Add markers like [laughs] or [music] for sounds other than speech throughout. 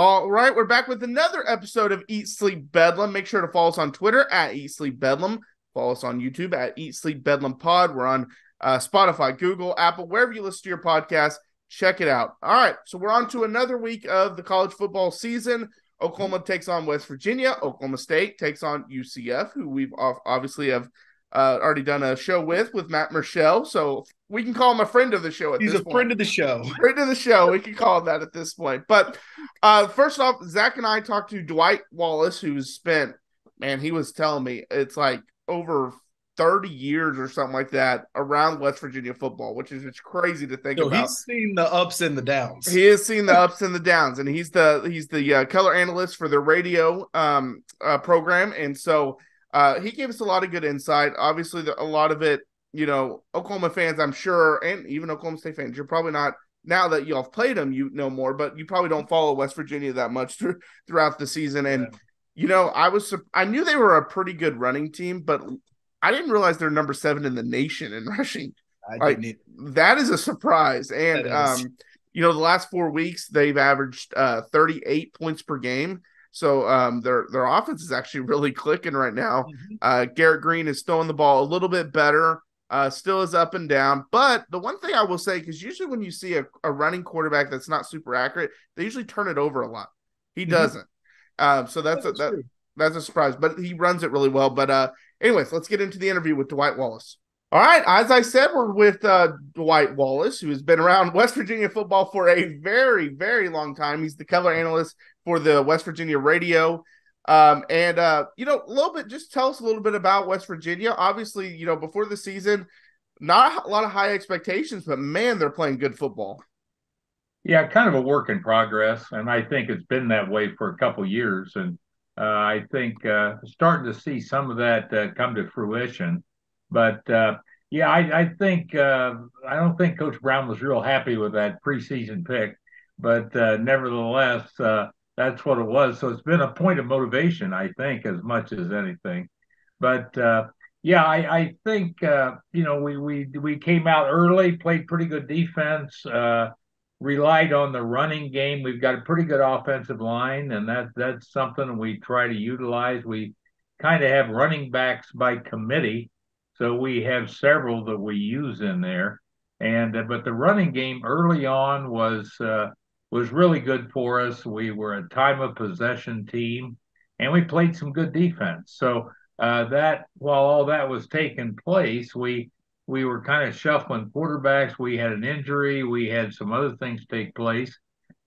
All right, we're back with another episode of Eat Sleep Bedlam. Make sure to follow us on Twitter at Eat Sleep Bedlam. Follow us on YouTube at Eat Sleep Bedlam Pod. We're on uh, Spotify, Google, Apple, wherever you listen to your podcast. Check it out. All right, so we're on to another week of the college football season. Oklahoma takes on West Virginia. Oklahoma State takes on UCF, who we've obviously have uh, already done a show with with Matt Murschel. So we can call him a friend of the show. He's a point. friend of the show. [laughs] Friend of the show. We can call him that at this point. But uh, first off, Zach and I talked to Dwight Wallace, who's spent man. He was telling me it's like over 30 years or something like that around West Virginia football, which is just crazy to think so about. He's seen the ups and the downs. He has seen the ups and the downs, and he's the he's the uh, color analyst for the radio um, uh, program, and so uh, he gave us a lot of good insight. Obviously, the, a lot of it, you know, Oklahoma fans, I'm sure, and even Oklahoma State fans, you're probably not now that y'all have played them, you know more, but you probably don't follow West Virginia that much [laughs] through, throughout the season, and. Yeah. You know, I was I knew they were a pretty good running team, but I didn't realize they're number seven in the nation in [laughs] rushing. Like, that is a surprise. And um, you know, the last four weeks they've averaged uh 38 points per game. So um, their their offense is actually [laughs] really clicking right now. Mm-hmm. Uh, Garrett Greene is throwing the ball a little bit better. Uh, still is up and down. But the one thing I will say, because usually when you see a, a, running quarterback that's not super accurate, they usually turn it over a lot. He mm-hmm. doesn't. Um, so that's, that's a, that, that's a surprise. But he runs it really well. But uh, Anyways, let's get into the interview with Dwight Wallace. All right, as I said, we're with uh, Dwight Wallace, who has been around [laughs] West Virginia football for a very, very long time. He's the color analyst for the West Virginia radio. Um, and uh, you know, a little bit, just tell us a little bit about West Virginia. Obviously, you know, before the season, not a lot of high expectations, but man, they're playing good football. Yeah, kind of a work in progress, and I think it's been that way for a couple years. And uh, I think uh, starting to see some of that uh, come to fruition. But yeah, I, I think I don't think Coach Brown was real happy with that preseason pick, but nevertheless, that's what it was. So it's been a point of motivation, I think, as much as anything. But yeah, I, I think uh, you know we we we came out early, played pretty good defense. Uh, relied on the running game. We've got a pretty good offensive line, and that that's something we try to utilize. We kind of have running backs by committee, so we have several that we use in there. And uh, but the running game early on was uh, was really good for us. We were a time of possession team, and we played some good defense. So uh, that while all that was taking place, we we were kind of shuffling quarterbacks. We had an injury. We had some other things take place.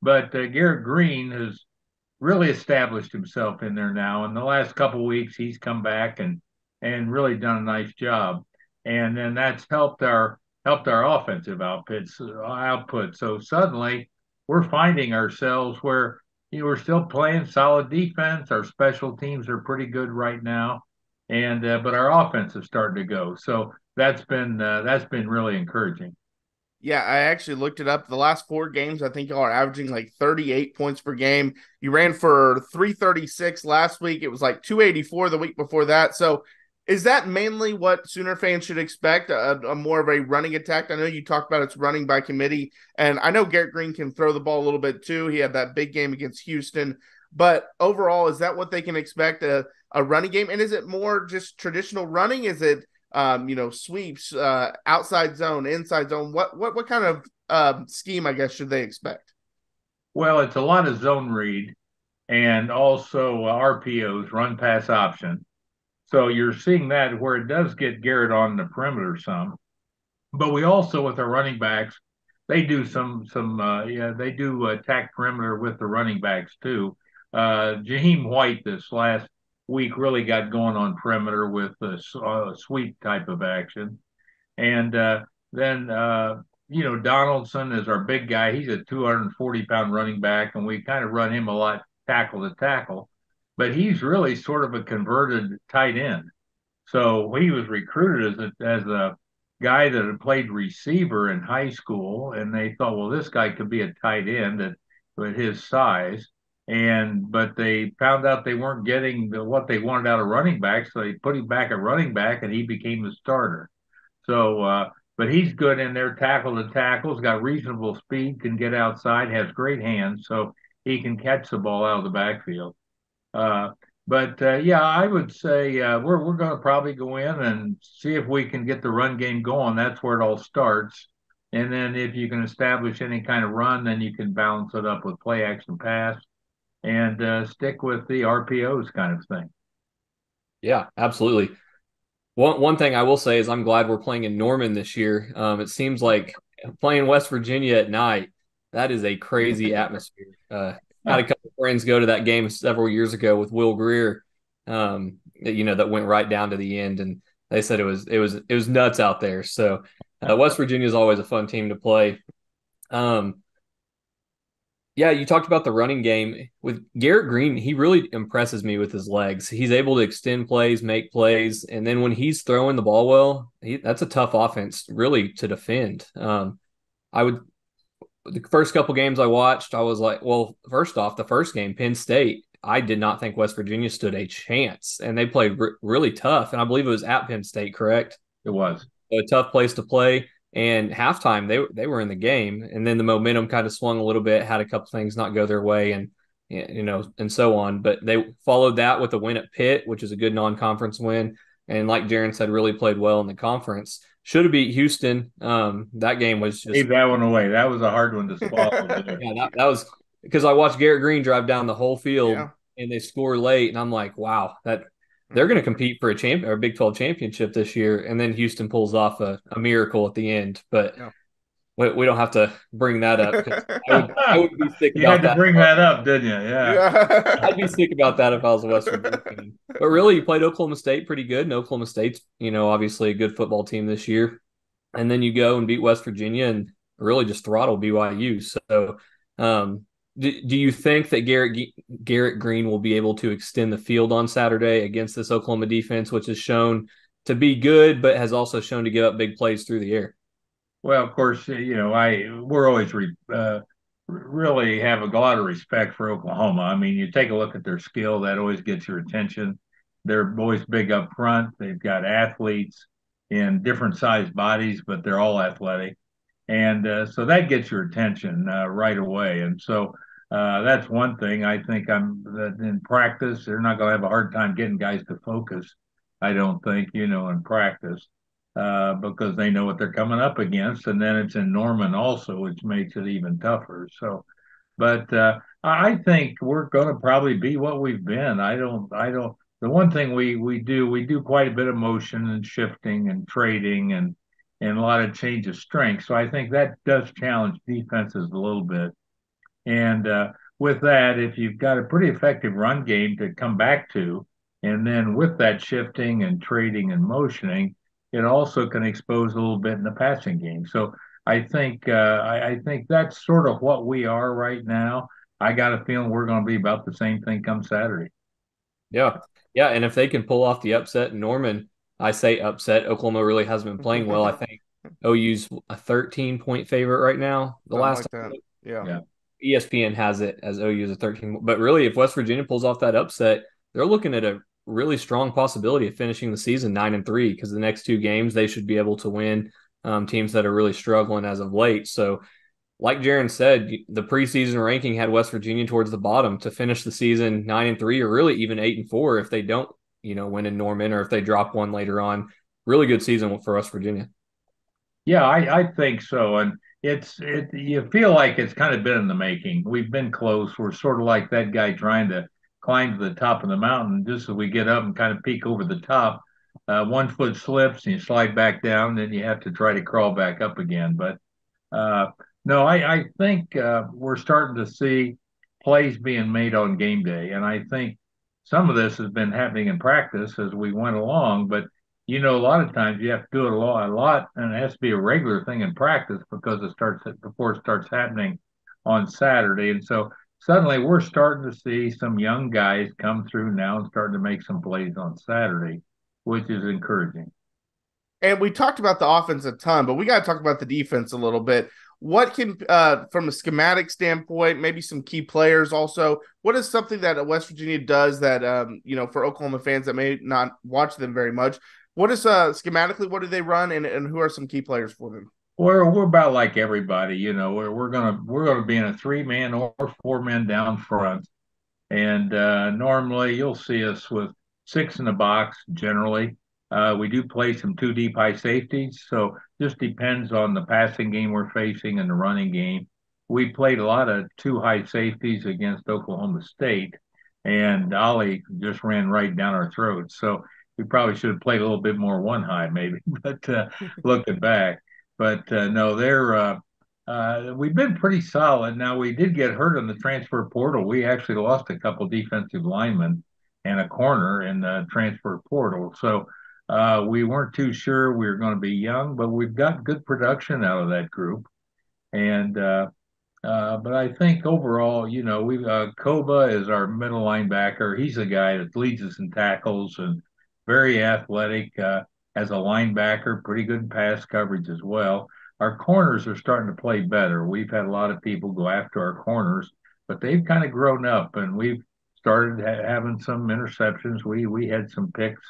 But uh, Garrett Greene has really established himself in there now. In the last couple weeks, he's come back and and really done a nice job. And then that's helped our helped our offensive outputs output. So suddenly we're finding ourselves where you know we're still playing solid defense. Our special teams are pretty good right now, and uh, but our offense is starting to go. So that's been uh, that's been really encouraging. Yeah, I actually looked it up. The last four games, I think y'all are averaging like 38 points per game. You ran for 336 last week. It was like 284 the week before that. So, is that mainly what Sooner fans should expect? A, a more of a running attack. I know you talked about it's running by committee, and I know Garrett Greene can throw the ball a little bit too. He had that big game against Houston. But overall, is that what they can expect a, a running game? And is it more just traditional running? Is it um, you know, sweeps, uh, outside zone, inside zone? What what what kind of um, scheme, I guess, should they expect? Well, it's a lot of zone read and also uh, RPOs, run pass option. So you're seeing that where it does get Garrett on the perimeter some. But we also, with our running backs, they do some some uh, yeah they do attack perimeter with the running backs too. Uh, Jahiem White this last week really got going on perimeter with a, a sweep type of action. And uh, then, uh, you know, Donaldson is our big guy. He's a 240 pound running back, and we kind of run him a lot tackle to tackle. But he's really sort of a converted tight end. So he was recruited as a, as a guy that had played receiver in high school, and they thought, well, this guy could be a tight end at, at his size and but they found out they weren't getting the, what they wanted out of running back, so they put him back at running back, and he became the starter. So, uh, but he's good in there, tackle to tackles, got reasonable speed, can get outside, has great hands. So he can catch the ball out of the backfield. Uh, but uh, yeah, I would say uh, we're we're going to probably go in and see if we can get the run game going. That's where it all starts. And then if you can establish any kind of run, then you can balance it up with play action pass and uh, stick with the RPOs kind of thing. Yeah, absolutely. One one thing I will say is I'm glad we're playing in Norman this year. Um, it seems like playing West Virginia at night that is a crazy atmosphere. Uh, had a [laughs] friends go to that game several years ago with Will Grier, um, you know, that went right down to the end, and they said it was it was it was nuts out there. So uh, West Virginia is always a fun team to play. Um, yeah, you talked about the running game with Garrett Greene. He really impresses me with his legs. He's able to extend plays, make plays, and then when he's throwing the ball well, he, that's a tough offense really to defend. Um, I would the first couple games I watched, I was like, well, first off, the first game, Penn State, I did not think West Virginia stood a chance, and they played really tough. And I believe it was at Penn State, correct? It was a tough place to play. And halftime, they they were in the game, and then the momentum kind of swung a little bit. Had a couple things not go their way, and you know, and so on. But they followed that with a win at Pitt, which is a good non-conference win, and like Jaron said, really played well in the conference should have beat Houston. Um, that game was just gave that one away. That was a hard one to [laughs] swallow. yeah, that, that was because I watched Garrett Greene drive down the whole field yeah. and they score late, and I'm like, wow, that they're going to compete for a champ or a Big 12 championship this year. And then Houston pulls off a, a miracle at the end, but. Yeah. We, we don't have to bring that up. I would, I would be sick [laughs] you had to bring that up, didn't you? Yeah. [laughs] I'd be sick about that if I was a West Virginia fan. But really, you played Oklahoma State pretty good. And Oklahoma State's, you know, obviously a good football team this year. And then you go and beat West Virginia and really just throttle BYU. So, um, do, do you think that Garrett Garrett Greene will be able to extend the field on Saturday against this Oklahoma defense, which has shown to be good, but has also shown to give up big plays through the air? Well, of course, you know, I we're always re, uh, really have a lot of respect for Oklahoma. I mean, you take a look at their skill; that always gets your attention. They're always big up front. They've got athletes in different sized bodies, but they're all athletic, and uh, so that gets your attention uh, right away. And so uh, that's one thing. I think I'm that in practice they're not going to have a hard time getting guys to focus. I don't think you know in practice uh, because they know what they're coming up against. And then it's in Norman also, which makes it even tougher. So, but uh, I think we're going to probably be what we've been. I don't, I don't. The one thing we we do, we do quite a bit of motion and shifting and trading and and a lot of change of strength. So I think that does challenge defenses a little bit. And uh, with that, if you've got a pretty effective run game to come back to, and then with that shifting and trading and motioning, it also can expose a little bit in the passing game. So I think uh, I, I, think that's sort of what we are right now. I got a feeling we're going to be about the same thing come Saturday. Yeah, yeah, and if they can pull off the upset, Norman, I say upset. Oklahoma really hasn't been playing well. I think OU's a 13 point favorite right now. The Something last like time, yeah. yeah. ESPN has it as OU is a 13, but really, if West Virginia pulls off that upset, they're looking at a really strong possibility of finishing the season nine and three because the next two games they should be able to win um, teams that are really struggling as of late. So, like Jaron said, the preseason ranking had West Virginia towards the bottom to finish the season nine and three, or really even eight and four if they don't, you know, win in Norman or if they drop one later on. Really good season for West Virginia. Yeah, I, I think so, and it's it. You feel like it's kind of been in the making. We've been close. We're sort of like that guy trying to climb to the top of the mountain, just as we get up and kind of peek over the top, uh, one foot slips and you slide back down, then you have to try to crawl back up again. But uh, no, I, I think uh, we're starting to see plays being made on game day, and I think some of this has been happening in practice as we went along. But you know, a lot of times you have to do it a lot, a lot, and it has to be a regular thing in practice because it starts before it starts happening on Saturday, and so suddenly we're starting to see some young guys come through now and starting to make some plays on Saturday, which is encouraging. And we talked about the offense a ton, but we got to talk about the defense a little bit. What can, uh, from a schematic standpoint, maybe some key players also, what is something that West Virginia does that, um, you know, for Oklahoma fans that may not watch them very much, what is, uh, schematically, what do they run and, and who are some key players for them? We're we're about like everybody, you know. We're we're gonna we're gonna be in a three man or four men down front, and uh, normally you'll see us with six in the box. Generally, uh, we do play some two deep high safeties, so just depends on the passing game we're facing and the running game. We played a lot of two high safeties against Oklahoma State, and Ollie just ran right down our throats. So we probably should have played a little bit more one high, maybe. [laughs] But uh, looking back, but uh, no, they're uh, uh, we've been pretty solid. Now we did get hurt in the transfer portal. We actually lost a couple defensive linemen and a corner in the transfer portal. So uh, we weren't too sure we were going to be young, but we've got good production out of that group. And uh, uh, but I think overall, you know, we uh, is our middle linebacker. He's the guy that leads us in tackles and very athletic as a linebacker, pretty good pass coverage as well. Our corners are starting to play better. We've had a lot of people go after our corners, but they've kind of grown up, and we've started ha- having some interceptions. We we had some picks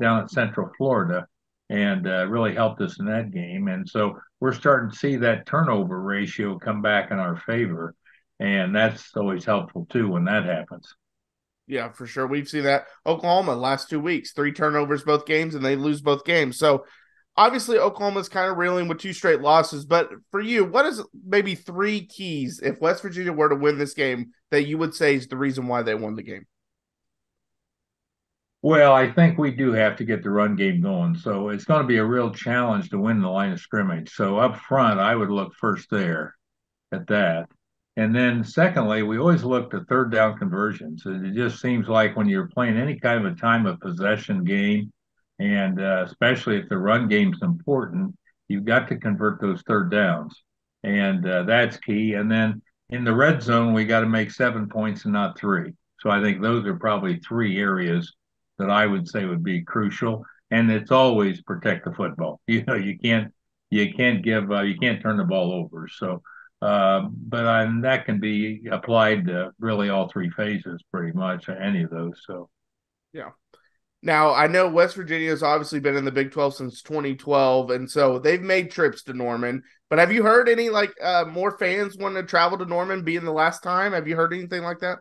down at Central Florida, and uh, really helped us in that game. And so we're starting to see that turnover ratio come back in our favor, and that's always helpful too when that happens. Yeah, for sure. We've seen that Oklahoma last two weeks, three turnovers both games, and they lose both games. So obviously Oklahoma's kind of reeling with two straight losses. But for you, what is maybe three keys if West Virginia were to win this game that you would say is the reason why they won the game? Well, I think we do have to get the run game going. So it's going to be a real challenge to win the line of scrimmage. So up front, I would look first there at that. And then secondly, we always look to third down conversions. It just seems like when you're playing any kind of a time of possession game, and uh, especially if the run game's important, you've got to convert those third downs. And uh, that's key. And then in the red zone, we got to make seven points and not three. So I think those are probably three areas that I would say would be crucial. And it's always protect the football. [laughs] You know, you can't you can't give uh, you can't turn the ball over. So, uh, but um, that can be applied to really all three phases, pretty much any of those. So, yeah. Now I know West Virginia has obviously been in the Big Twelve since 2012, and so they've made trips to Norman. But have you heard any like uh, more fans want to travel to Norman being the last time? Have you heard anything like that?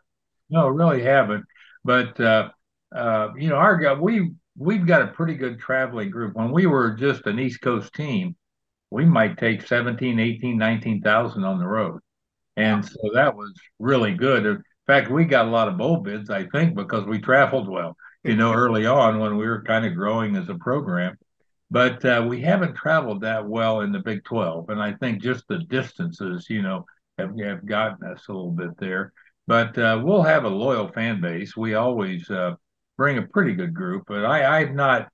No, really haven't. But uh, uh, you know, our we we've got a pretty good traveling group. When we were just an East Coast team, we might take 17, 18, 19,000 on the road. And so that was really good. In fact, we got a lot of bowl bids, I think, because we traveled well, you know, early on when we were kind of growing as a program. But uh, we haven't traveled that well in the Big 12. And I think just the distances, you know, have, have gotten us a little bit there. But uh, we'll have a loyal fan base. We always, uh, bring a pretty good group. But I, I've not,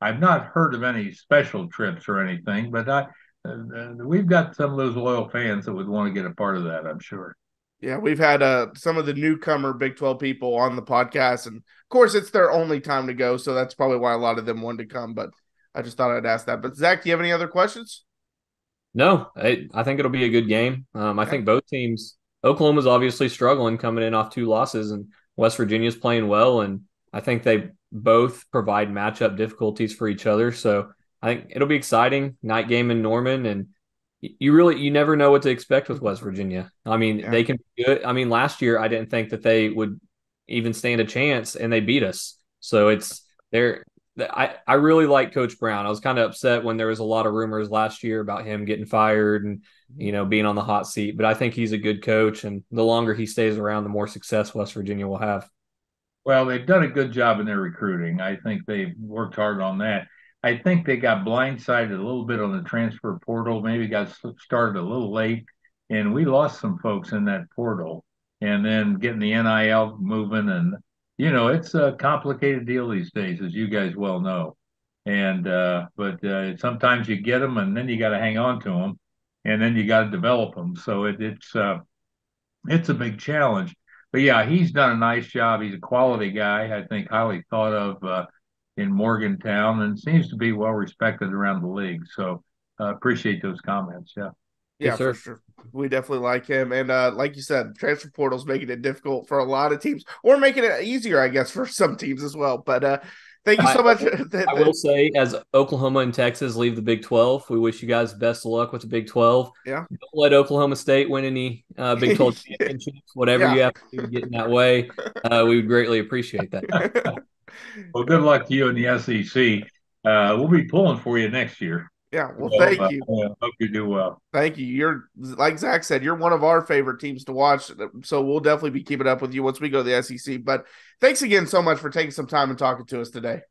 I've not heard of any special trips or anything. But I, uh, we've got some of those loyal fans that would want to get a part of that. I'm sure. Yeah, we've had uh, some of the newcomer Big 12 people on the podcast, and of course, it's their only time to go, so that's probably why a lot of them wanted to come. But I just thought I'd ask that. But Zach, do you have any other questions? No, I, I think it'll be a good game. Um, I yeah. think both teams. Oklahoma's obviously struggling coming in off two losses, and West Virginia's playing well, and I think they both provide matchup difficulties for each other. So I think it'll be exciting night game in Norman, and you really you never know what to expect with West Virginia. I mean, yeah. they can be good. I mean, last year I didn't think that they would even stand a chance, and they beat us. So it's they're. I, I really like Coach Brown. I was kind of upset when there was a lot of rumors last year about him getting fired and mm-hmm. you know being on the hot seat. But I think he's a good coach, and the longer he stays around, the more success West Virginia will have. Well, they've done a good job in their recruiting. I think they've worked hard on that. I think they got blindsided a little bit on the transfer portal, maybe got started a little late, and we lost some folks in that portal. And then getting the NIL moving, and you know, it's a complicated deal these days, as you guys well know. And uh, but uh, sometimes you get them, and then you got to hang on to them, and then you got to develop them. So it, it's uh, it's a big challenge but yeah, he's done a nice job. He's a quality guy, I think, highly thought of uh, in Morgantown, and seems to be well respected around the league. So uh, appreciate those comments. Yeah. Yeah, yes, for sure. We definitely like him. And uh, like you said, transfer portal's making it difficult for a lot of teams, or making it easier, I guess, for some teams as well. But uh, thank you so much. [laughs] I will say, as Oklahoma and Texas leave the Big 12, we wish you guys best of luck with the Big 12. Yeah. Don't let Oklahoma State win any uh, Big 12 [laughs] championships. Whatever yeah. you have to do to get in that way, uh, we would greatly appreciate that. [laughs] well, good luck to you in the SEC. Uh, we'll be pulling for you next year. Yeah, well, thank uh, you. hope you do well. Thank you. You're like Zach said, you're one of our favorite teams to watch. So we'll definitely be keeping up with you once we go to the SEC. But thanks again so much for taking some time and talking to us today.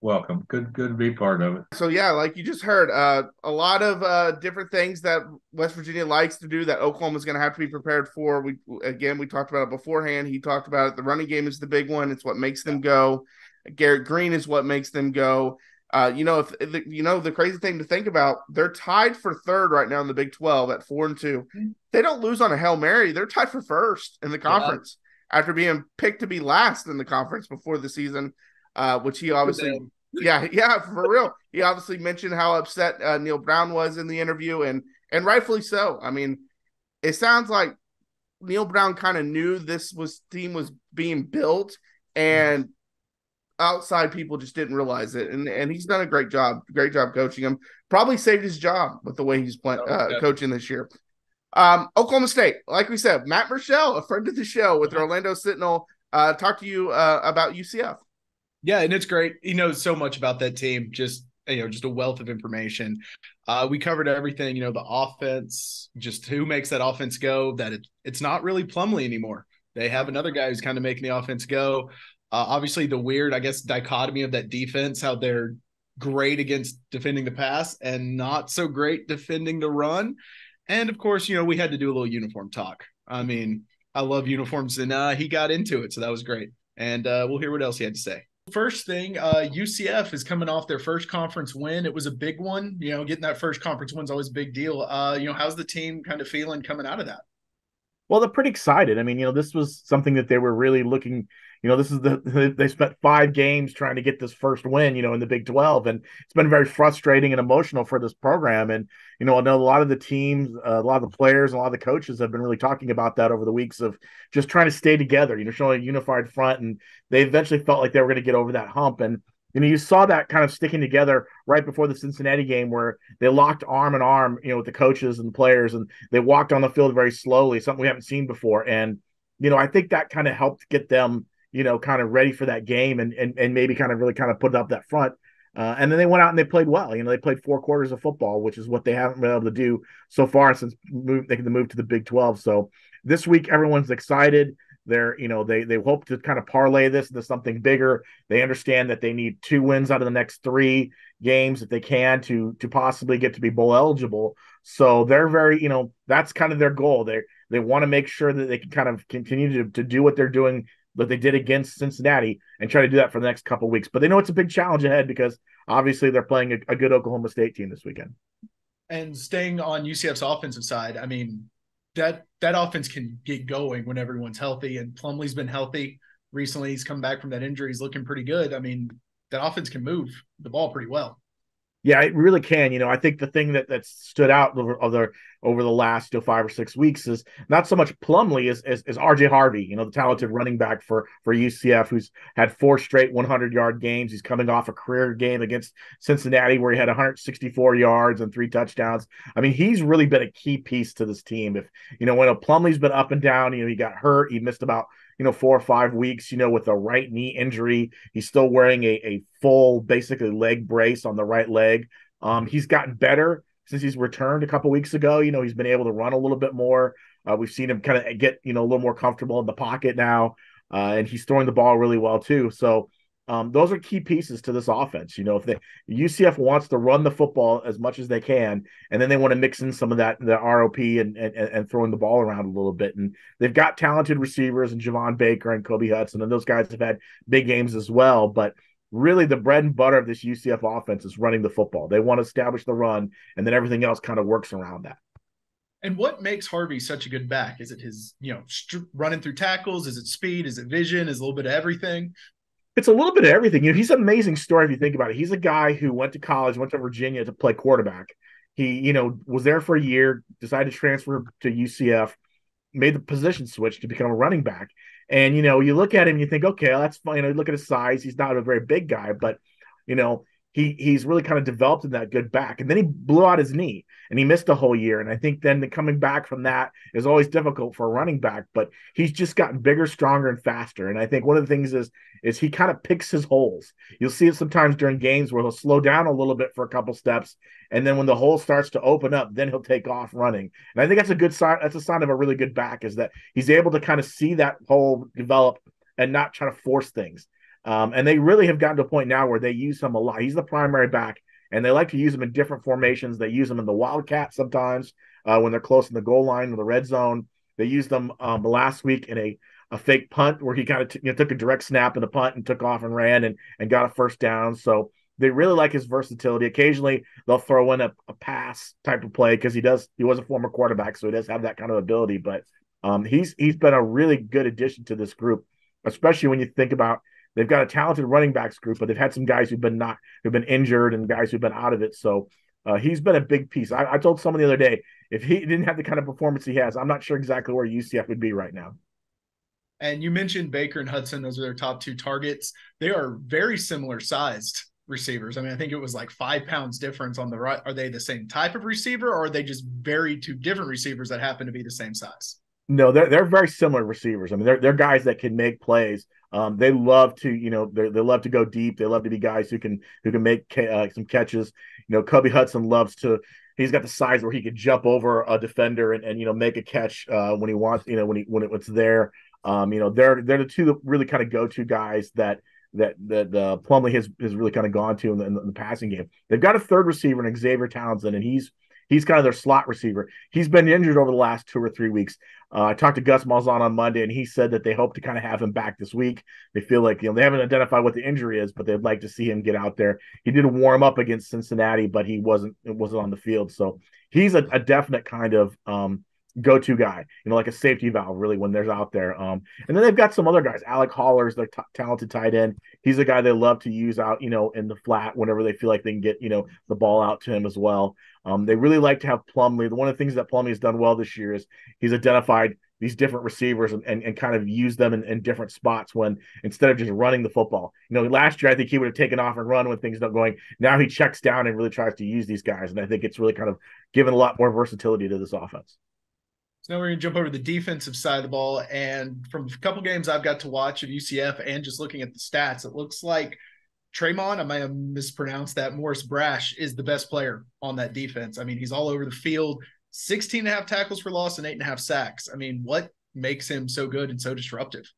Welcome. Good, good to be part of it. So yeah, like you just heard, uh, a lot of uh, different things that West Virginia likes to do that Oklahoma's going to have to be prepared for. We again, we talked about it beforehand. He talked about it. The running game is the big one. It's what makes them go. Garrett Greene is what makes them go. Uh, you know, if you know the crazy thing to think about, they're tied for third right now in the Big Twelve at four and 2 mm-hmm. They don't lose on a hail mary; they're tied for first in the conference yeah. after being picked to be last in the conference before the season. Uh, which he obviously, [laughs] yeah, yeah, for real. He obviously mentioned how upset uh, Neal Brown was in the interview, and and rightfully so. I mean, it sounds like Neal Brown kind of knew this was team was being built, and outside people just didn't realize it, and and he's done a great job, great job coaching him. Probably saved his job with the way he's playing, oh, uh, coaching this year. Um, Oklahoma State, like we said, Matt Murschel, a friend of the show with Orlando Sentinel, uh, talk to you uh, about UCF. Yeah, and it's great. He knows so much about that team. Just you know, just a wealth of information. Uh, we covered everything. You know, the offense, just who makes that offense go. That it, it's not really Plumlee anymore. They have another guy who's kind of making the offense go. Uh, obviously, the weird, I guess, dichotomy of that defense, how they're great against defending the pass and not so great defending the run. And of course, you know, we had to do a little uniform talk. I mean, I love uniforms, and uh, he got into it, so that was great. And uh, we'll hear what else he had to say. First thing, uh, UCF is coming off their first conference win. It was a big one. You know, getting that first conference win is always a big deal. Uh, you know, how's the team kind of feeling coming out of that? Well, they're pretty excited. I mean, you know, this was something that they were really looking you know, this is the [laughs] they spent five games trying to get this first win, you know, in the Big 12, and it's been very frustrating and emotional for this program. And you know, I know a lot of the teams, uh, a lot of the players, and a lot of the coaches have been really talking about that over the weeks of just trying to stay together, you know, showing a unified front, and they eventually felt like they were going to get over that hump. And you know, you saw that kind of sticking together right before the Cincinnati game where they locked arm in arm, you know, with the coaches and the players, and they walked on the field very slowly, something we haven't seen before. And you know, I think that kind of helped get them you know, kind of ready for that game and and, and maybe kind of really kind of put it up that front. Uh, and then they went out and they played well. You know, they played four quarters of football, which is what they haven't been able to do so far since move, they move to the Big 12. So this week, everyone's excited. They're, you know, they they hope to kind of parlay this into something bigger. They understand that they need two wins out of the next three games if they can to to possibly get to be bowl eligible. So they're very, you know, that's kind of their goal. They they want to make sure that they can kind of continue to, to do what they're doing that they did against Cincinnati and try to do that for the next couple weeks. But they know it's a big challenge ahead because obviously they're playing a, a, good Oklahoma State team this weekend. And staying on UCF's offensive side, I mean that that offense can get going when everyone's healthy. And Plumlee's been healthy recently. He's come back from that injury. He's looking pretty good. I mean that offense can move the ball pretty well. Yeah, it really can. You know, I think the thing that that stood out over other over the last you know, five or six weeks is not so much Plumlee as, as, as RJ Harvey. You know, the talented running back for for UCF, who's had four straight 100 yard games. He's coming off a career game against Cincinnati where he had 164 yards and three touchdowns. I mean, he's really been a key piece to this team. If you know, when Plumlee's been up and down, you know, he got hurt, he missed about you know, four or five weeks, you know, with a right knee injury. He's still wearing a, a full, basically leg brace on the right leg. Um, he's gotten better since he's returned a couple weeks ago. You know, he's been able to run a little bit more. Uh, we've seen him kind of get, you know, a little more comfortable in the pocket now. Uh, and he's throwing the ball really well too. So um, those are key pieces to this offense. You know, if the UCF wants to run the football as much as they can, and then they want to mix in some of that the ROP and, and and throwing the ball around a little bit. And they've got talented receivers and Javon Baker and Kobe Hudson, and those guys have had big games as well. But really, the bread and butter of this UCF offense is running the football. They want to establish the run, and then everything else kind of works around that. And what makes Harvey such a good back? Is it his, you know, st- running through tackles? Is it speed? Is it vision? Is a little bit of everything? It's a little bit of everything. You know, he's an amazing story if you think about it. He's a guy who went to college, went to Virginia to play quarterback. He, you know, was there for a year, decided to transfer to UCF, made the position switch to become a running back. And you know, you look at him, you think, okay, that's fine. You know, look at his size; he's not a very big guy, but you know, he he's really kind of developed in that good back. And then he blew out his knee and he missed a whole year. And I think then the coming back from that is always difficult for a running back, but he's just gotten bigger, stronger, and faster. And I think one of the things is is he kind of picks his holes. You'll see it sometimes during games where he'll slow down a little bit for a couple steps, and then when the hole starts to open up, then he'll take off running. And I think that's a good sign. That's a sign of a really good back is that he's able to kind of see that hole develop and not try to force things. Um, and they really have gotten to a point now where they use him a lot. He's the primary back, and they like to use him in different formations. They use him in the wildcat sometimes uh, when they're close in the goal line or the red zone. They used them um, last week in a, a fake punt where he kind of t- you know, took a direct snap in the punt and took off and ran and, and got a first down. So they really like his versatility. Occasionally they'll throw in a, a pass type of play because he does he was a former quarterback, so he does have that kind of ability. But um, he's he's been a really good addition to this group, especially when you think about They've got a talented running backs group, but they've had some guys who've been not who've been injured and guys who've been out of it. So uh, he's been a big piece. I, I told someone the other day if he didn't have the kind of performance he has, I'm not sure exactly where UCF would be right now. And you mentioned Baker and Hudson; those are their top two targets. They are very similar sized receivers. I mean, I think it was like five pounds difference on the right. Are they the same type of receiver, or are they just very two different receivers that happen to be the same size? No, they're they're very similar receivers. I mean, they're they're guys that can make plays. Um, they love to, you know, they love to go deep. They love to be guys who can who can make uh, some catches. You know, Kobe Hudson loves to. He's got the size where he could jump over a defender and, and you know make a catch uh, when he wants. You know, when he when it, it's there. Um, you know, they're they're the two really kind of go to guys that that that uh, Plumlee has has really kind of gone to in the, in the, passing game. They've got a third receiver in Xavier Townsend, and he's he's kind of their slot receiver. He's been injured over the last two or three weeks. Uh, I talked to Gus Malzahn on Monday, and he said that they hope to kind of have him back this week. They feel like you know they haven't identified what the injury is, but they'd like to see him get out there. He did warm up against Cincinnati, but he wasn't wasn't on the field, so he's a, a definite kind of um, go-to guy, you know, like a safety valve, really, when there's out there. Um, and then they've got some other guys. Alec Holler's their t- talented tight end. He's a guy they love to use out, you know, in the flat whenever they feel like they can get, you know, the ball out to him as well. Um, they really like to have Plumlee. One of the things that Plumlee has done well this year is he's identified these different receivers and, and, and kind of use them in, in, different spots when instead of just running the football. You know, last year I think he would have taken off and run when things don't going. Now he checks down and really tries to use these guys. And I think it's really kind of given a lot more versatility to this offense. So now we're going to jump over to the defensive side of the ball. And from a couple games I've got to watch of UCF and just looking at the stats, it looks like Tre'Mon, I may have mispronounced that, Morris Brash is the best player on that defense. I mean, he's all over the field. 16 and a half tackles for loss and eight and a half sacks. I mean, what makes him so good and so disruptive?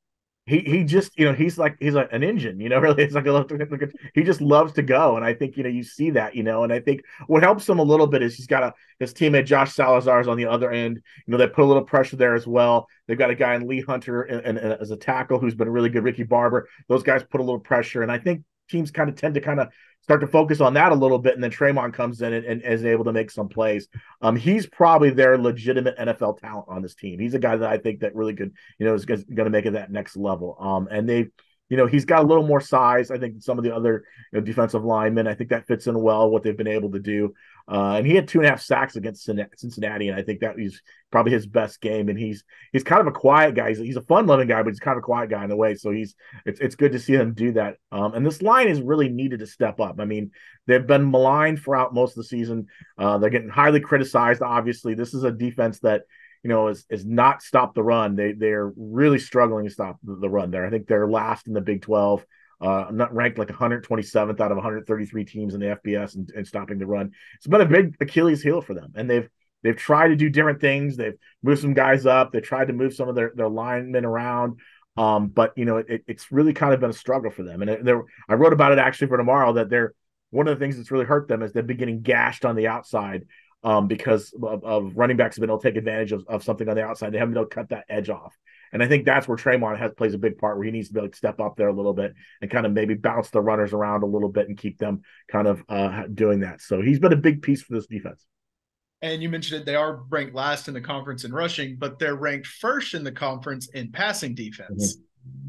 He he just you know he's like he's like an engine you know [laughs] really it's like a, he just loves to go and I think you know you see that you know and I think what helps him a little bit is he's got a his teammate Josh Celiscar is on the other end you know they put a little pressure there as well they've got a guy in Lee Hunter and, and, and as a tackle who's been a really good Ricky Barber those guys put a little pressure and I think teams kind of tend to kind of start to focus on that a little bit, and then Tre'Mon comes in and, and, is able to make some plays. Um, he's probably their legitimate NFL talent on this team. He's a guy that I think that really could, you know, is going to make it that next level. Um, and they you know, he's got a little more size, I think, some of the other you know, defensive linemen. I think that fits in well what they've been able to do. Uh, and he had two and a half sacks against Cincinnati, and I think that was probably his best game. And he's he's kind of a quiet guy. He's, he's a fun loving guy, but he's kind of a quiet guy in a way. So he's it's it's good to see him do that. Um, and this line is really needed to step up. I mean, they've been maligned throughout most of the season. Uh, they're getting highly criticized. Obviously, this is a defense that you know, is is not stop the run. They they're really struggling to stop the, the run there. I think they're last in the Big Twelve. Uh, not ranked like 127th out of 133 teams in the FBS and, and stopping the run. It's been a big Achilles heel for them, and they've they've tried to do different things. They've moved some guys up. They tried to move some of their their linemen around. Um, but you know, it, it's really kind of been a struggle for them. And there, I wrote about it actually for tomorrow that they're one of the things that's really hurt them is they've been getting gashed on the outside um, because of, of, running backs have been able to take advantage of, of something on the outside. They haven't been able to cut that edge off. And I think that's where Tre'Mon has plays a big part where he needs to be able to step up there a little bit and kind of maybe bounce the runners around a little bit and keep them kind of uh, doing that. So he's been a big piece for this defense. And you mentioned it, they are ranked last in the conference in rushing, but they're ranked first in the conference in passing defense. Mm-hmm.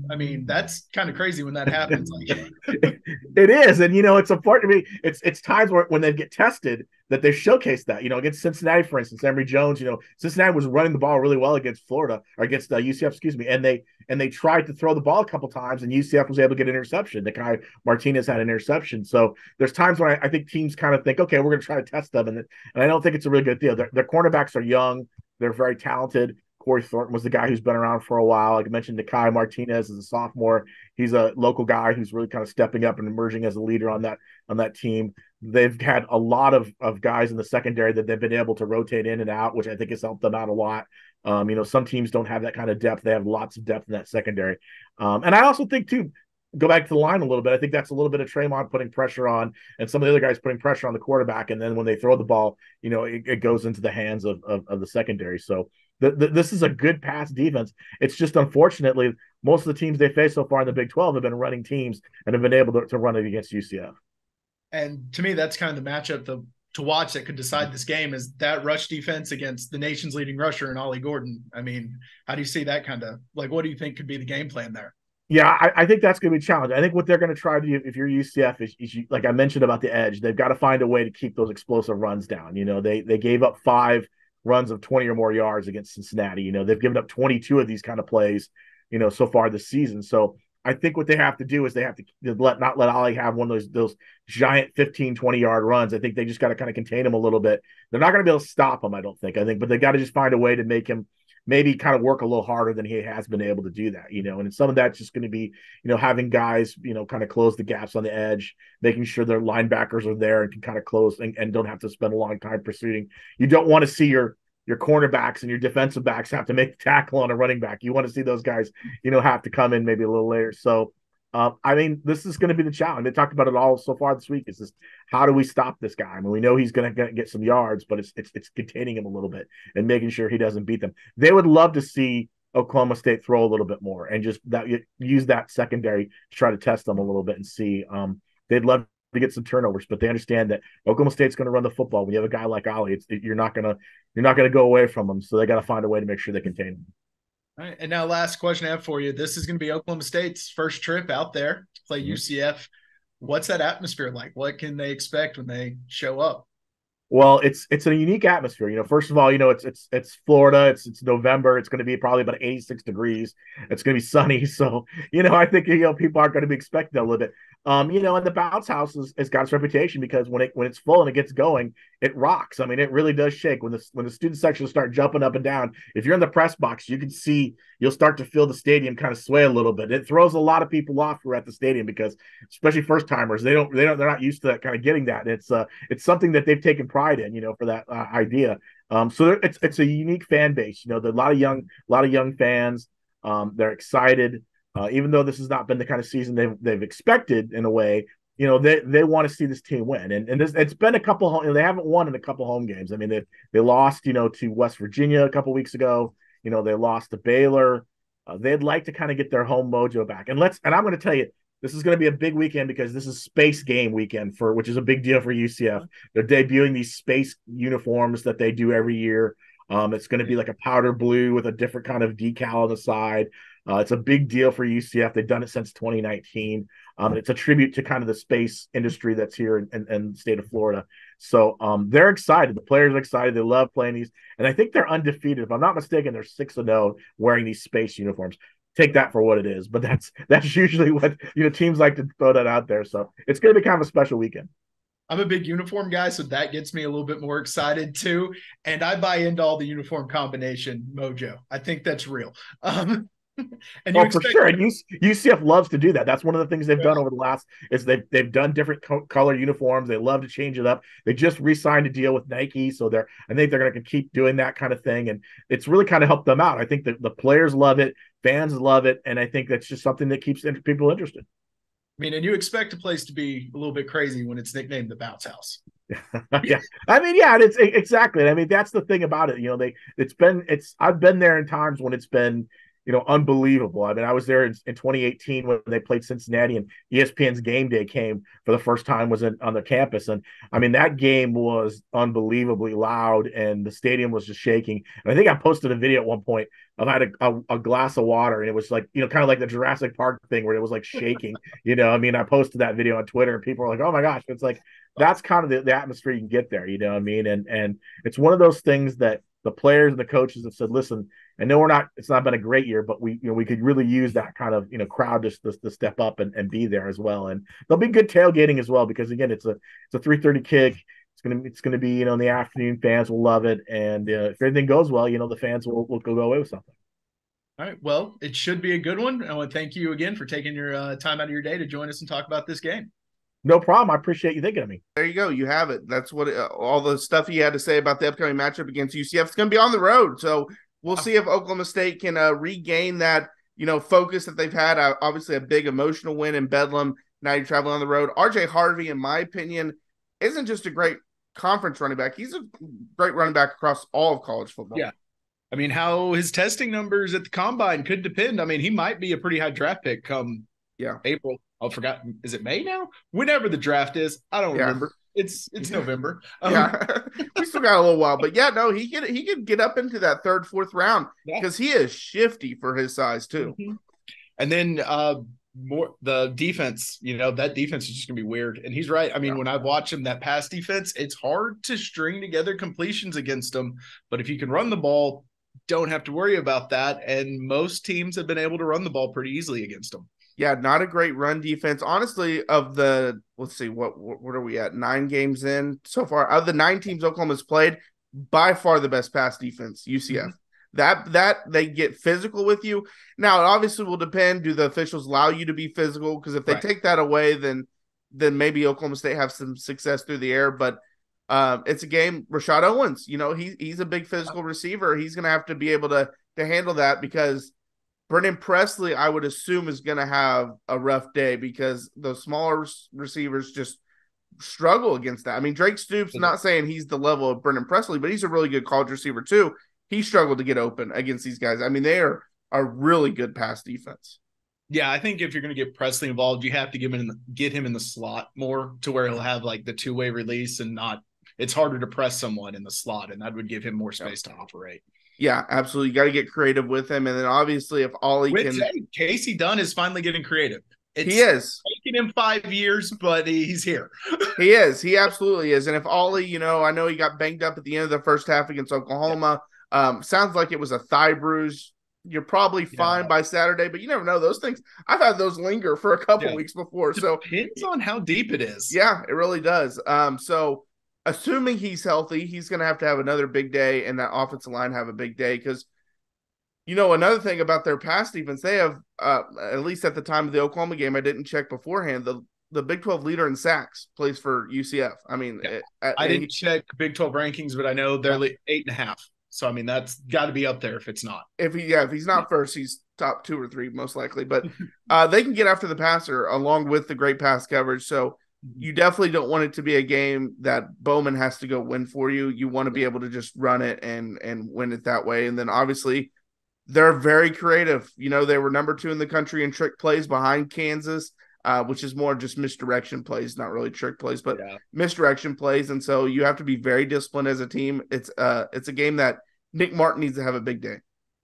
I mean, that's kind of crazy when that happens. [laughs] it is, and you know, it's important to me. It's it's times where when they get tested that they showcase that. You know, against Cincinnati, for instance, Emory Jones. You know, Cincinnati was running the ball really well against Florida or against uh, UCF, excuse me, and they and they tried to throw the ball a couple times, and UCF was able to get an interception. The guy Martinez had an interception. So there's times when I, I think teams kind of think, okay, we're going to try to test them, and and I don't think it's a really good deal. Their, their cornerbacks are young, they're very talented. Corey Thornton was the guy who's been around for a while. Like I mentioned, Nikai Martinez is a sophomore. He's a local guy who's really kind of stepping up and emerging as a leader on that on that team. They've had a lot of of guys in the secondary that they've been able to rotate in and out, which I think has helped them out a lot. Um, you know, some teams don't have that kind of depth. They have lots of depth in that secondary. Um, and I also think too, go back to the line a little bit. I think that's a little bit of Tre'Mon putting pressure on, and some of the other guys putting pressure on the quarterback. And then when they throw the ball, you know, it, it goes into the hands of, of, of the secondary. So this is a good pass defense. It's just unfortunately most of the teams they face so far in the Big Twelve have been running teams and have been able to, to run it against UCF. And to me, that's kind of the matchup the, to watch that could decide this game is that rush defense against the nation's leading rusher and Ollie Gordon. I mean, how do you see that kind of like? What do you think could be the game plan there? Yeah, I, I, think that's going to be a challenge. I think what they're going to try to do, if you're UCF, is, is you, like I mentioned about the edge, they've got to find a way to keep those explosive runs down. You know, they they gave up five runs of 20 or more yards against Cincinnati. You know, they've given up 22 of these kind of plays, you know, so far this season. So I think what they have to do is they have to let not let Ollie have one of those those giant 15, 20 yard runs. I think they just got to kind of contain him a little bit. They're not going to be able to stop him, I don't think. I think, but they got to just find a way to make him – maybe kind of work a little harder than he has been able to do that, you know. And some of that's just going to be, you know, having guys, you know, kind of close the gaps on the edge, making sure their linebackers are there and can kind of close and, and don't have to spend a long time pursuing. You don't want to see your your cornerbacks and your defensive backs have to make tackle on a running back. You want to see those guys, you know, have to come in maybe a little later. So uh, I mean, this is going to be the challenge. They talked about it all so far this week. Is this how do we stop this guy? I mean, we know he's going to get some yards, but it's, it's it's containing him a little bit and making sure he doesn't beat them. They would love to see Oklahoma State throw a little bit more and just that use that secondary to try to test them a little bit and see. Um, they'd love to get some turnovers, but they understand that Oklahoma State's going to run the football. When you have a guy like Ollie, it's, you're not going to you're not to go away from them. So they got to find a way to make sure they contain him. All right. And now, last question I have for you. This is going to be Oklahoma State's first trip out there to play mm-hmm. UCF. What's that atmosphere like? What can they expect when they show up? Well, it's it's a unique atmosphere. You know, first of all, you know it's it's it's Florida. It's it's November. It's going to be probably about 86 degrees. It's going to be sunny. [laughs] So you know, I think you know people aren't going to be expecting a little bit. Um, you know, and the bounce house has, has got its reputation because when it when it's full and it gets going, it rocks. I mean, it really does shake when the when the student sections start jumping up and down. If you're in the press box, you can see you'll start to feel the stadium kind of sway a little bit. It throws a lot of people off who are at the stadium because, especially first timers, they don't they don't they're not used to that kind of getting that. it's uh it's something that they've taken pride in, you know, for that uh, idea. Um, so it's it's a unique fan base. You know, there a lot of young a lot of young fans. Um, they're excited. Uh, even though this has not been the kind of season they've they've expected in a way, you know they they want to see this team win, and and this, it's been a couple. Home, you know, they haven't won in a couple home games. I mean, they they lost, you know, to West Virginia a couple weeks ago. You know, they lost to Baylor. Uh, they'd like to kind of get their home mojo back, and let's. And I'm going to tell you, this is going to be a big weekend because this is Space Game weekend for which is a big deal for UCF. They're debuting these space uniforms that they do every year. Um, it's going to be like a powder blue with a different kind of decal on the side. Uh, it's a big deal for UCF. They've done it since 2019. Um, it's a tribute to kind of the space industry that's here in, in, in the state of Florida. So um, they're excited. The players are excited. They love playing these, and I think they're undefeated. If I'm not mistaken, they're six and zero oh wearing these space uniforms. Take that for what it is, but that's [laughs] that's usually what you know teams like to throw that out there. So it's going to be kind of a special weekend. I'm a big uniform guy, so that gets me a little bit more excited too. And I buy into all the uniform combination mojo. I think that's real. Um, [laughs] and oh, for sure. And UCF loves to do that. That's one of the things they've yeah. done over the last is they've they've done different co- color uniforms. They love to change it up. They just re-signed a deal with Nike, so they're I think they're going to keep doing that kind of thing, and it's really kind of helped them out. I think that the players love it, fans love it, and I think that's just something that keeps people interested. I mean, and you expect a place to be a little bit crazy when it's nicknamed the Bounce House. [laughs] yeah, I mean, yeah, it's exactly. I mean, that's the thing about it. You know, they it's been it's I've been there in times when it's been you know, unbelievable. I mean, I was there in, in 2018 when they played Cincinnati, and ESPN's Game Day came for the first time was in, on the campus, and I mean that game was unbelievably loud, and the stadium was just shaking. And I think I posted a video at one point of I had a, a, a glass of water, and it was like you know, kind of like the Jurassic Park thing where it was like shaking. [laughs] you know, I mean, I posted that video on Twitter, and people were like, "Oh my gosh!" It's like that's kind of the, the atmosphere you can get there. You know what I mean? And and it's one of those things that the players and the coaches have said, "Listen." I know we're not. It's not been a great year, but we you know we could really use that kind of you know crowd to, to, to step up and, and be there as well. And there'll be good tailgating as well because again, it's a it's a three thirty kick. It's gonna it's gonna be you know in the afternoon. Fans will love it, and uh, if everything goes well, you know the fans will will go away with something. All right. Well, it should be a good one. I want to thank you again for taking your uh, time out of your day to join us and talk about this game. No problem. I appreciate you thinking of me. There you go. You have it. That's what uh, all the stuff he had to say about the upcoming matchup against UCF. It's going to be on the road, so we'll see if Oklahoma State can uh, regain that you know focus that they've had. Uh, obviously, a big emotional win in Bedlam. Now you're traveling on the road. RJ Harvey, in my opinion, isn't just a great conference running back. He's a great running back across all of college football. Yeah. I mean, how his testing numbers at the combine could depend. I mean, he might be a pretty high draft pick come yeah April. I forgot. Is it May now? Whenever the draft is, I don't yeah. remember. It's it's November. [laughs] Um, yeah, [laughs] we still got a little while, but yeah, no, he can he can get up into that third, fourth round because yeah. he is shifty for his size too. Mm-hmm. And then uh more the defense, you know, that defense is just gonna be weird. And he's right. I mean, yeah. when I watch him, that pass defense, it's hard to string together completions against them. But if you can run the ball, don't have to worry about that. And most teams have been able to run the ball pretty easily against them yeah, not a great run defense. Honestly, of the let's see, what what are we at? Nine games in so far. Of the nine teams Oklahoma's played, by far the best pass defense, UCF. Mm-hmm. That that they get physical with you. Now, it obviously will depend. Do the officials allow you to be physical? Because if they right. take that away, then then maybe Oklahoma State have some success through the air. But um, it's a game. Rashod Owens, you know, he he's a big physical receiver. He's going to have to be able to to handle that because Brennan Presley, I would assume, is going to have a rough day because those smaller receivers just struggle against that. I mean, Drake Stoops, mm-hmm. not saying he's the level of Brennan Presley, but he's a really good college receiver too. He struggled to get open against these guys. I mean, they are a really good pass defense. Yeah, I think if you're going to get Presley involved, you have to give him the, get him in the slot more to where he'll have like the two way release and not. It's harder to press someone in the slot, and that would give him more space to operate. Yeah, absolutely. You got to get creative with him, and then obviously if Ollie can, hey, Kasey Dunn is finally getting creative. It's he is taking him five years, but he's here. [laughs] he is. He absolutely is. And if Ollie, you know, I know he got banged up at the end of the first half against Oklahoma. Yeah. Um, sounds like it was a thigh bruise. You're probably fine yeah. by Saturday, but you never know. Those things I've had those linger for a couple yeah. weeks before. So depends on how deep it is. Yeah, it really does. Um, so assuming he's healthy, he's going to have to have another big day, and that offensive line have a big day because, you know, another thing about their pass defense, they have uh, at least at the time of the Oklahoma game, I didn't check beforehand. The the Big Twelve leader in sacks plays for UCF. I mean, yeah. it, I didn't check Big Twelve rankings, but I know they're yeah. eight and a half. So I mean, that's got to be up there if it's not. If he yeah, if he's not first, he's top two or three most likely. But [laughs] uh, they can get after the passer along with the great pass coverage. So you definitely don't want it to be a game that Bowman has to go win for you. You want to be able to just run it and and win it that way. And then obviously they're very creative. You know, they were number two in the country in trick plays behind Kansas, uh, which is more just misdirection plays, not really trick plays, but yeah. misdirection plays. And so you have to be very disciplined as a team. It's uh it's a game that Nick Martin needs to have a big day.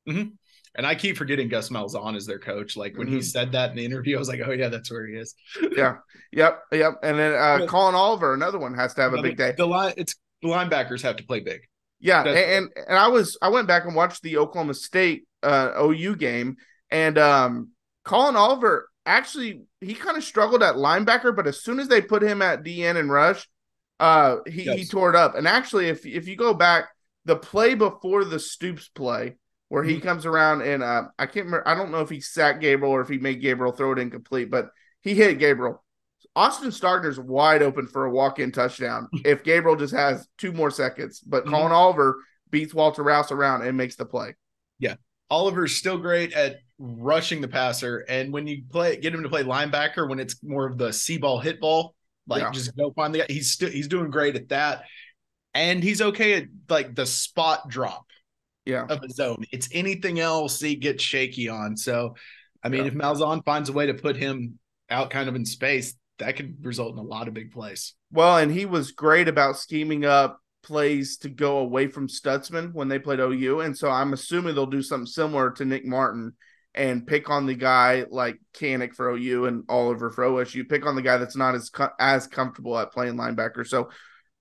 Mm-hmm. And I keep forgetting Gus Malzahn is their coach. Like when mm-hmm. he said that in the interview, I was like, oh, yeah, that's where he is. yeah. Yep. Yep. And then uh, Collin Oliver, another one, has to have a big day. The line, it's the linebackers have to play big. Yeah. And, and, and I was, I went back and watched the Oklahoma State uh, OU game, and um, Collin Oliver actually, he kind of struggled at linebacker, but as soon as they put him at DN and rush, uh, he, yes. he tore it up. And actually, if, if you go back, the play before the Stoops play, where he mm-hmm. comes around and uh, I can't remember. I don't know if he sacked Gabriel or if he made Gabriel throw it incomplete, but he hit Gabriel. Austin Stogner's wide open for a walk-in touchdown [laughs] if Gabriel just has two more seconds. But mm-hmm. Collin Oliver beats Walter Rouse around and makes the play. Yeah, Oliver's still great at rushing the passer, and when you play, get him to play linebacker when it's more of the see ball hit ball, like yeah. just go find the guy. He's still he's doing great at that, and he's okay at like the spot drop yeah. of a zone. It's anything else he gets shaky on. So, I mean, Yeah. if Malzahn finds a way to put him out kind of in space, that could result in a lot of big plays. Well, and he was great about scheming up plays to go away from Stutsman when they played OU. And so I'm assuming they'll do something similar to Nick Martin and pick on the guy like Kanak for OU and Oliver for OSU. Pick on the guy that's not as co- as comfortable at playing linebacker. So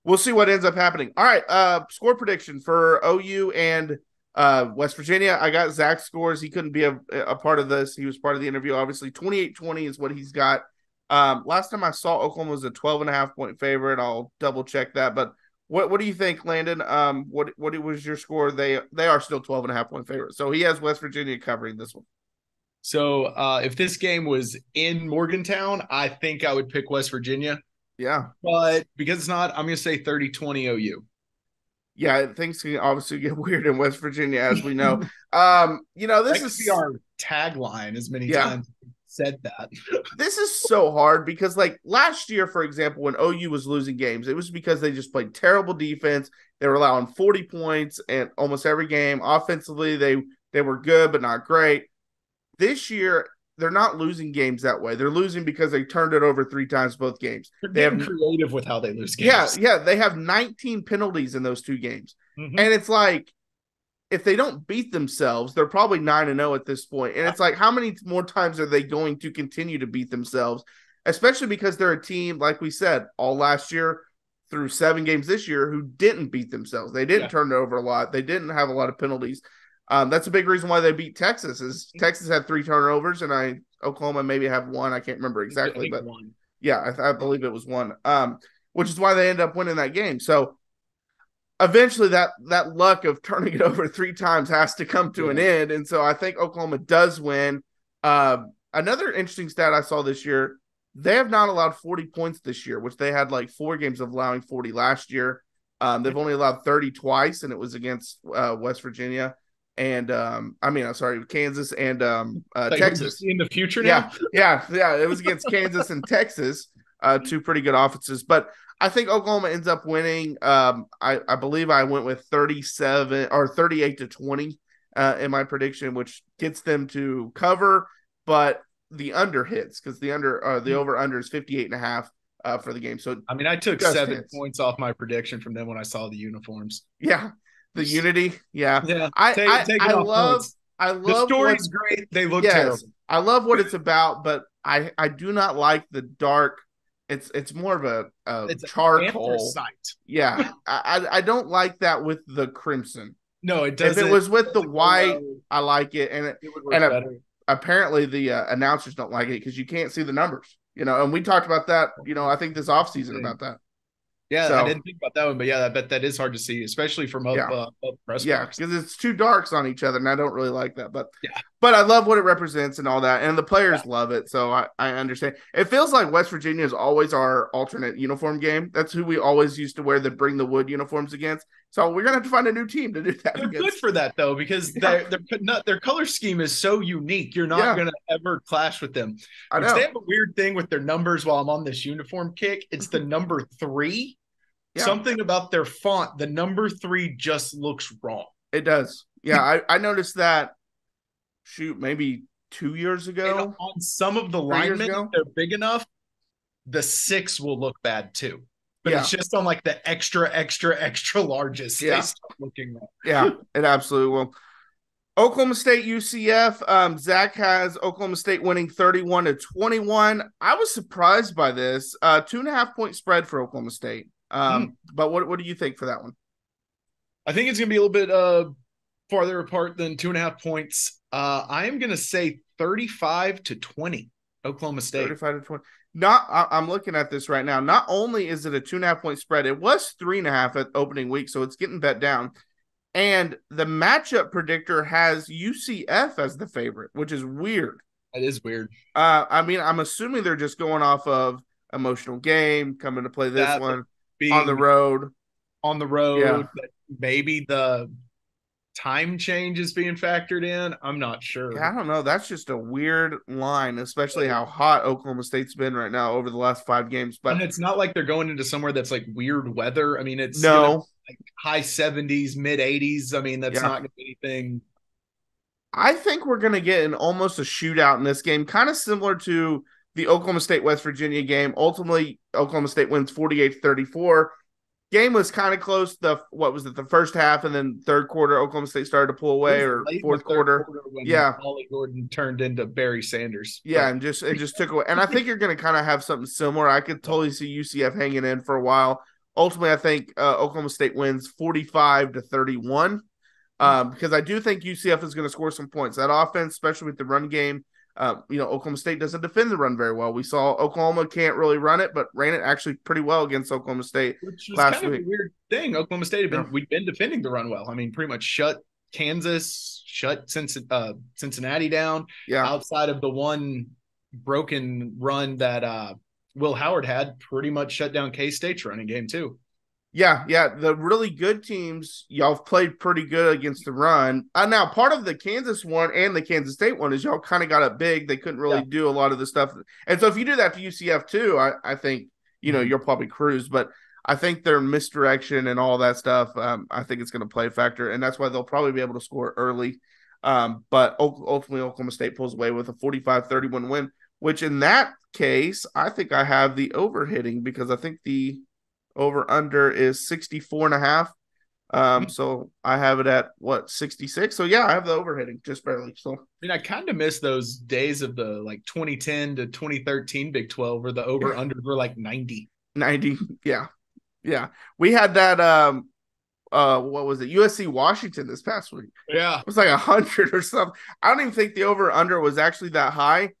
we'll see what ends up happening. All right, uh, score prediction for OU and uh, West Virginia. I got Zach scores. He couldn't be a, a part of this. He was part of the interview. Obviously, 28-20 is what he's got. Um, last time I saw Oklahoma was a 12 and a half point favorite. I'll double check that. But what what do you think, Landon? Um, what what was your score? They they are still 12 and a half point favorite. So he has West Virginia covering this one. So, uh, if this game was in Morgantown, I think I would pick West Virginia. Yeah. But because it's not, I'm going to say 30 20 OU. Yeah, things can obviously get [laughs] weird in West Virginia, as we know. [laughs] um, you know, this That is our tagline as many Yeah. times said that. [laughs] this is so hard because like last year for example when OU was losing games it was because they just played terrible defense they were allowing 40 points and almost every game offensively they they were good but not great this year they're not losing games that way they're losing because they turned it over three times both games They're They have- creative with how they lose games. yeah yeah. they have 19 penalties in those two games Mhm. and it's like if they don't beat themselves, they're probably 9 and 0 at this point. And it's like how many more times are they going to continue to beat themselves? Especially because they're a team like we said all last year through 7 games this year who didn't beat themselves. They didn't Yeah. turn it over a lot. They didn't have a lot of penalties. Um, that's a big reason why they beat Texas is Texas had 3 turnovers and I Oklahoma maybe have one. I can't remember exactly, but one. yeah, I, I believe it was one. Um, which is why they end up winning that game. So eventually that that luck of turning it [laughs] over three times has to come to an end. And so I think Oklahoma does win. Uh, another interesting stat I saw this year, they have not allowed 40 points this year, which they had like four games of allowing 40 last year. Um, they've only allowed 30 twice, and it was against uh, West Virginia. And um, I mean, I'm sorry, Kansas and um, uh, Like, Texas. in the future Yeah, now. [laughs] yeah, yeah. It was against Kansas and Texas, uh, two pretty good offenses. But I think Oklahoma ends up winning. Um, I, I believe I went with 37 or 38 to 20 uh, in my prediction, which gets them to cover, but the under hits because the under uh, the over under is 58 and a half uh, for the game. So I mean, I took seven hits. points off my prediction from them when I saw the uniforms. yeah, the unity. Yeah, Yeah, I take, I, take I off love points. I The love story's what- great. They look Yes. terrible. I love what it's about, but I I do not like the dark. It's it's more of a, a It's charcoal. Anthracite. Yeah, [laughs] I I don't like that with the crimson. No, it doesn't. If it was with the white. I like it, and it, It would work and a- apparently the uh, announcers don't like it because you can't see the numbers. You know, and we talked about that. You know, I think this offseason about that. Yeah, so- I didn't think about that one, but yeah, I bet that is hard to see, especially from up, Yeah. uh, up press Yeah, because it's two darks on each other, and I don't really like that. But Yeah. But I love what it represents and all that, and the players love it. So I, I understand. It feels like West Virginia is always our alternate uniform game. That's who we always used to wear the bring the wood uniforms against. So we're gonna have to find a new team to do that. They're good for that though, because Yeah. their their not, their color scheme is so unique. You're not Yeah. gonna ever clash with them. I know. They have a weird thing with their numbers. While I'm on this uniform kick, it's the mm-hmm. number three. Yeah. Something about their font, the number three just looks wrong. It does. Yeah, I, I noticed that. Shoot, maybe two years And ago. on some of the linemen, they're big enough. The six will look bad too, but Yeah. it's just on like the extra, extra, extra largest. Yeah. They start looking wrong. Yeah, it absolutely will. Oklahoma State UCF. Um, Zach has Oklahoma State winning 31 to 21. I was surprised by this. Uh, two and a half point spread for Oklahoma State. Um, but what, what do you think for that one? I think it's gonna be a little bit uh farther apart than two and a half points. Uh I am gonna say 35 to 20, Oklahoma State. 35 to 20. Not I, I'm looking at this right now. Not only is it a two and a half point spread, it was three and a half at opening week, so it's getting bet down. And the matchup predictor has UCF as the favorite, which is weird. That is weird. Uh, I mean, I'm assuming they're just going off of emotional game, coming to play this That- one on the road. on the road, Yeah. maybe the time change is being factored in. I'm not sure. Yeah, I don't know. That's just a weird line, especially how hot Oklahoma State's been right now over the last five games. But and it's not like they're going into somewhere that's like weird weather. I mean, it's no, like high 70s, mid 80s. I mean, that's Yeah. not going to be anything. I think we're going to get an almost a shootout in this game, kind of similar to the Oklahoma State West Virginia game. Ultimately, Oklahoma State wins 48 34. Game was kind of close. The what was it? The first half and then third quarter, Oklahoma State started to pull away, or was late in the fourth quarter. when Yeah. Ollie Gordon turned into Barry Sanders. Yeah, and just it just took away. And I think you're going to kind of have something similar. I could totally see UCF hanging in for a while. Ultimately, I think uh, Oklahoma State wins 45 to 31 um, because I do think UCF is going to score some points. That offense, especially with the run game, uh, you know, Oklahoma State doesn't defend the run very well. We saw Oklahoma can't really run it, but ran it actually pretty well against Oklahoma State. which was last kind of week. a weird thing. Oklahoma State had been Yeah. we've been defending the run well. I mean, pretty much shut Kansas, shut Cincinnati, uh, Cincinnati down. Yeah, Outside of the one broken run that uh, Will Howard had, pretty much shut down K State's running game too. Yeah, yeah. The really good teams, y'all have played pretty good against the run. Uh, now, part of the Kansas one and the Kansas State one is y'all kind of got up big. They couldn't really Yeah. do a lot of the stuff. And so if you do that to UCF too, I, I think, you know, Mhm. you'll probably cruise. But I think their misdirection and all that stuff, um, I think it's going to play a factor. And that's why they'll probably be able to score early. Um, but ultimately, Oklahoma State pulls away with a 45 31 win, which in that case, I think I have the over hitting because I think the over under is 64 and a half. Um, so I have it at what 66. So yeah, I have the over hitting just barely. So I mean, I kind of miss those days of the like 2010 to 2013 Big 12 where the over under were like 90. 90. Yeah. Yeah. We had that um uh what was it? USC Washington this past week. Yeah. It was like a hundred or something. I don't even think the over under was actually that high,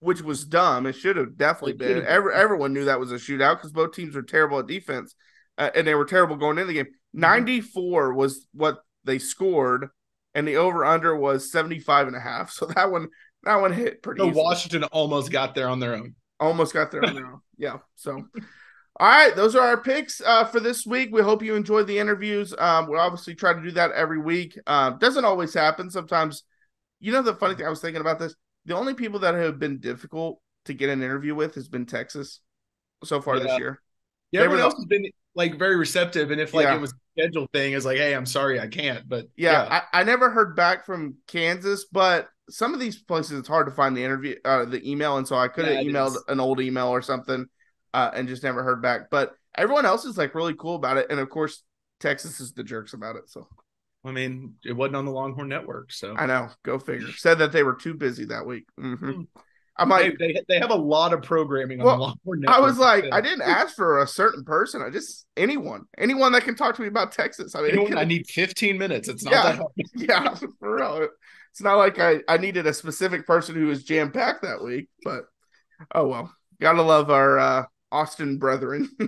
which was dumb. It should have definitely been. Every, everyone knew that was a shootout because both teams were terrible at defense, uh, and they were terrible going into the game. Mm-hmm. 94 was what they scored, and the over under was 75 and a half. [laughs] So that one that one hit pretty. Easily. Washington almost got there on their own. Almost got there on their [laughs] own. Yeah. So, all right, those are our picks uh, for this week. We hope you enjoyed the interviews. Um, we obviously try to do that every week. Um, doesn't always happen. Sometimes, you know, the funny thing I was thinking about this. The only people that have been difficult to get an interview with has been Texas so far this year. Yeah, They everyone else has been like very receptive, and if like Yeah. it was a scheduled thing, it's like, hey, I'm sorry, I can't. But Yeah, I, I never heard back from Kansas, but some of these places it's hard to find the interview, uh, the email, and so I could have Yeah, emailed is. an old email or something, uh, and just never heard back. But everyone else is like really cool about it, and of course Texas is the jerks about it. So I mean, it wasn't on the Longhorn Network, so I know, go figure. Said that they were too busy that week. hmm Hmm. I'm they, like, they they have a lot of programming on Well, the Longhorn I was like, I didn't ask for a certain person. I just anyone, anyone that can talk to me about Texas. I mean, anyone- I need 15 minutes. It's not Yeah. that hard. [laughs] yeah, for real. It's not like I, I needed a specific person who was jam packed that week, but oh well. Gotta love our uh, Austin brethren. [laughs]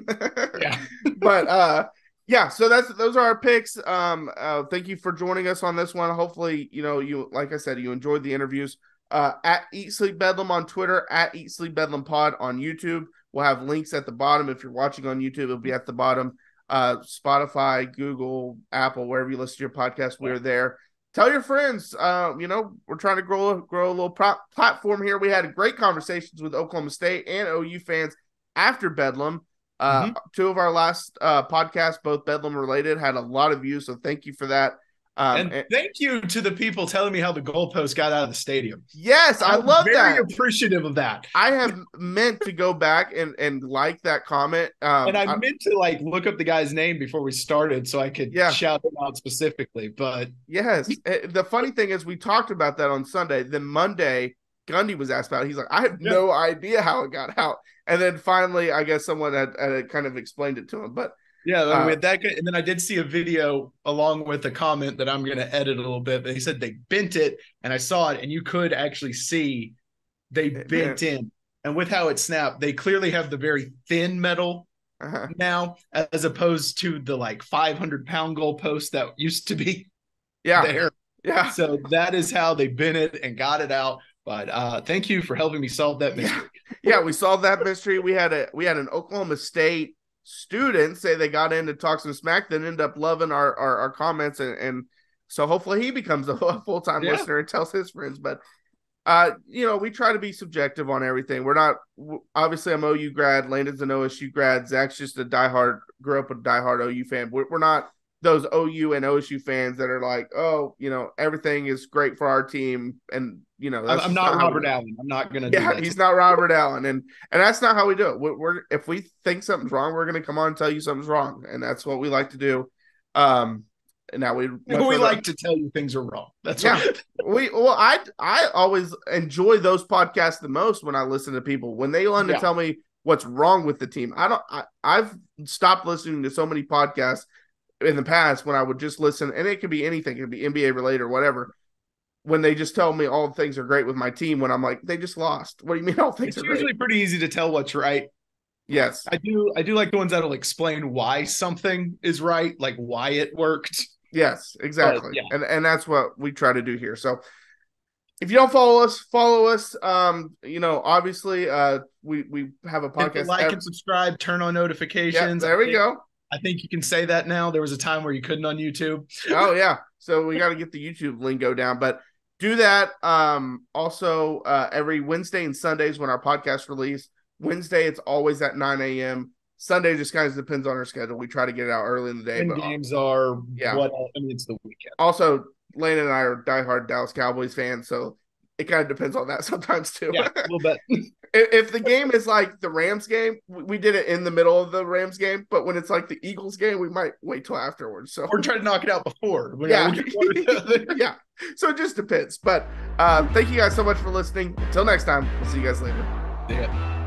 Yeah. but uh yeah, so that's those are our picks. Um uh thank you for joining us on this one. Hopefully, you know, you like I said, you enjoyed the interviews. Uh at Eat Sleep Bedlam on Twitter, at Eat Sleep Bedlam Pod on YouTube. We'll have links at the bottom. If you're watching on YouTube, it'll be at the bottom. Uh Spotify, Google, Apple, wherever you listen to your podcast, we're there. Tell your friends. Uh, you know, we're trying to grow grow a little pro- platform here. We had great conversations with Oklahoma State and OU fans after Bedlam. Uh, Two of our last uh, podcasts, both Bedlam related, had a lot of views. So thank you for that. Um, and and- thank you to the people telling me how the goalpost got out of the stadium. yes, I I'm love very that. appreciative of that. I have meant to go back and and like that comment. Um, and I, I- meant to like look up the guy's name before we started so I could Yeah. shout him out specifically. But Yes. Eh, The funny thing is, we talked about that on Sunday. Then Monday, Gundy was asked about it. He's like, I have Yeah. no idea how it got out. And then finally, I guess someone had, had kind of explained it to him. But yeah, Uh, with that, and then I did see a video along with a comment that I'm going to edit a little bit. But he said they bent it, and I saw it, and you could actually see they bent in. And with how it snapped, they clearly have the very thin metal uh, now, as opposed to the like 500 pound goalpost that used to be yeah, there. yeah, So that is how they bent it and got it out. But uh, thank you for helping me solve that mystery. [laughs] yeah. We solved that mystery. We had a we had an Oklahoma State student say they got in to talk some smack, then end up loving our our, our comments, and, and so hopefully he becomes a [laughs] full time Yeah. listener and tells his friends. But uh, you know, we try to be subjective on everything. We're not obviously I'm OU grad, Landon's an OSU grad, Zach's just a diehard, grew up a diehard OU fan. We're, we're not those OU and OSU fans that are like, oh, you know, everything is great for our team, and you know, I'm not, not Robert Allen. I'm not gonna. Yeah, he's not Robert Allen, and and that's not how we do it. We're, we're if we think something's wrong, we're gonna come on and tell you something's wrong, and that's what we like to do. Um, and now we [laughs] we like to tell you things are wrong. That's yeah. we well, I I always enjoy those podcasts the most when I listen to people when they want to tell me what's wrong with the team. I don't. I, I've stopped listening to so many podcasts in the past when I would just listen, and it could be anything, it could be NBA related or whatever. When they just tell me all things are great with my team, when I'm like, they just lost. What do you mean all things it's usually great? pretty easy to tell what's right. Yes. I do I do like the ones that'll explain why something is right, like why it worked. Yes, exactly. But, yeah. And and that's what we try to do here. So if you don't follow us, follow us. Um, you know, obviously, uh, we we have a podcast. like every- and subscribe, turn on notifications. Yep, there we go. I think you can say that now. There was a time where you couldn't on YouTube. oh yeah, so we got to get the YouTube lingo down, but do that. Um, also, uh, every Wednesday and Sundays when our podcast release. Wednesday, it's always at 9 a.m. Sunday just kind of depends on our schedule. We try to get it out early in the day. And but games are yeah. What I mean, it's the weekend. Also, Lane and I are diehard Dallas Cowboys fans, so it kind of depends on that [laughs] sometimes too. Yeah, a little bit. [laughs] if, the game is like the Rams game, we did it in the middle of the Rams game. But when it's like the Eagles game, we might wait till afterwards. So we're trying to knock it out before. yeah, [laughs] yeah. So it just depends. But uh, thank you guys so much for listening. Until next time, we'll see you guys later. Yeah.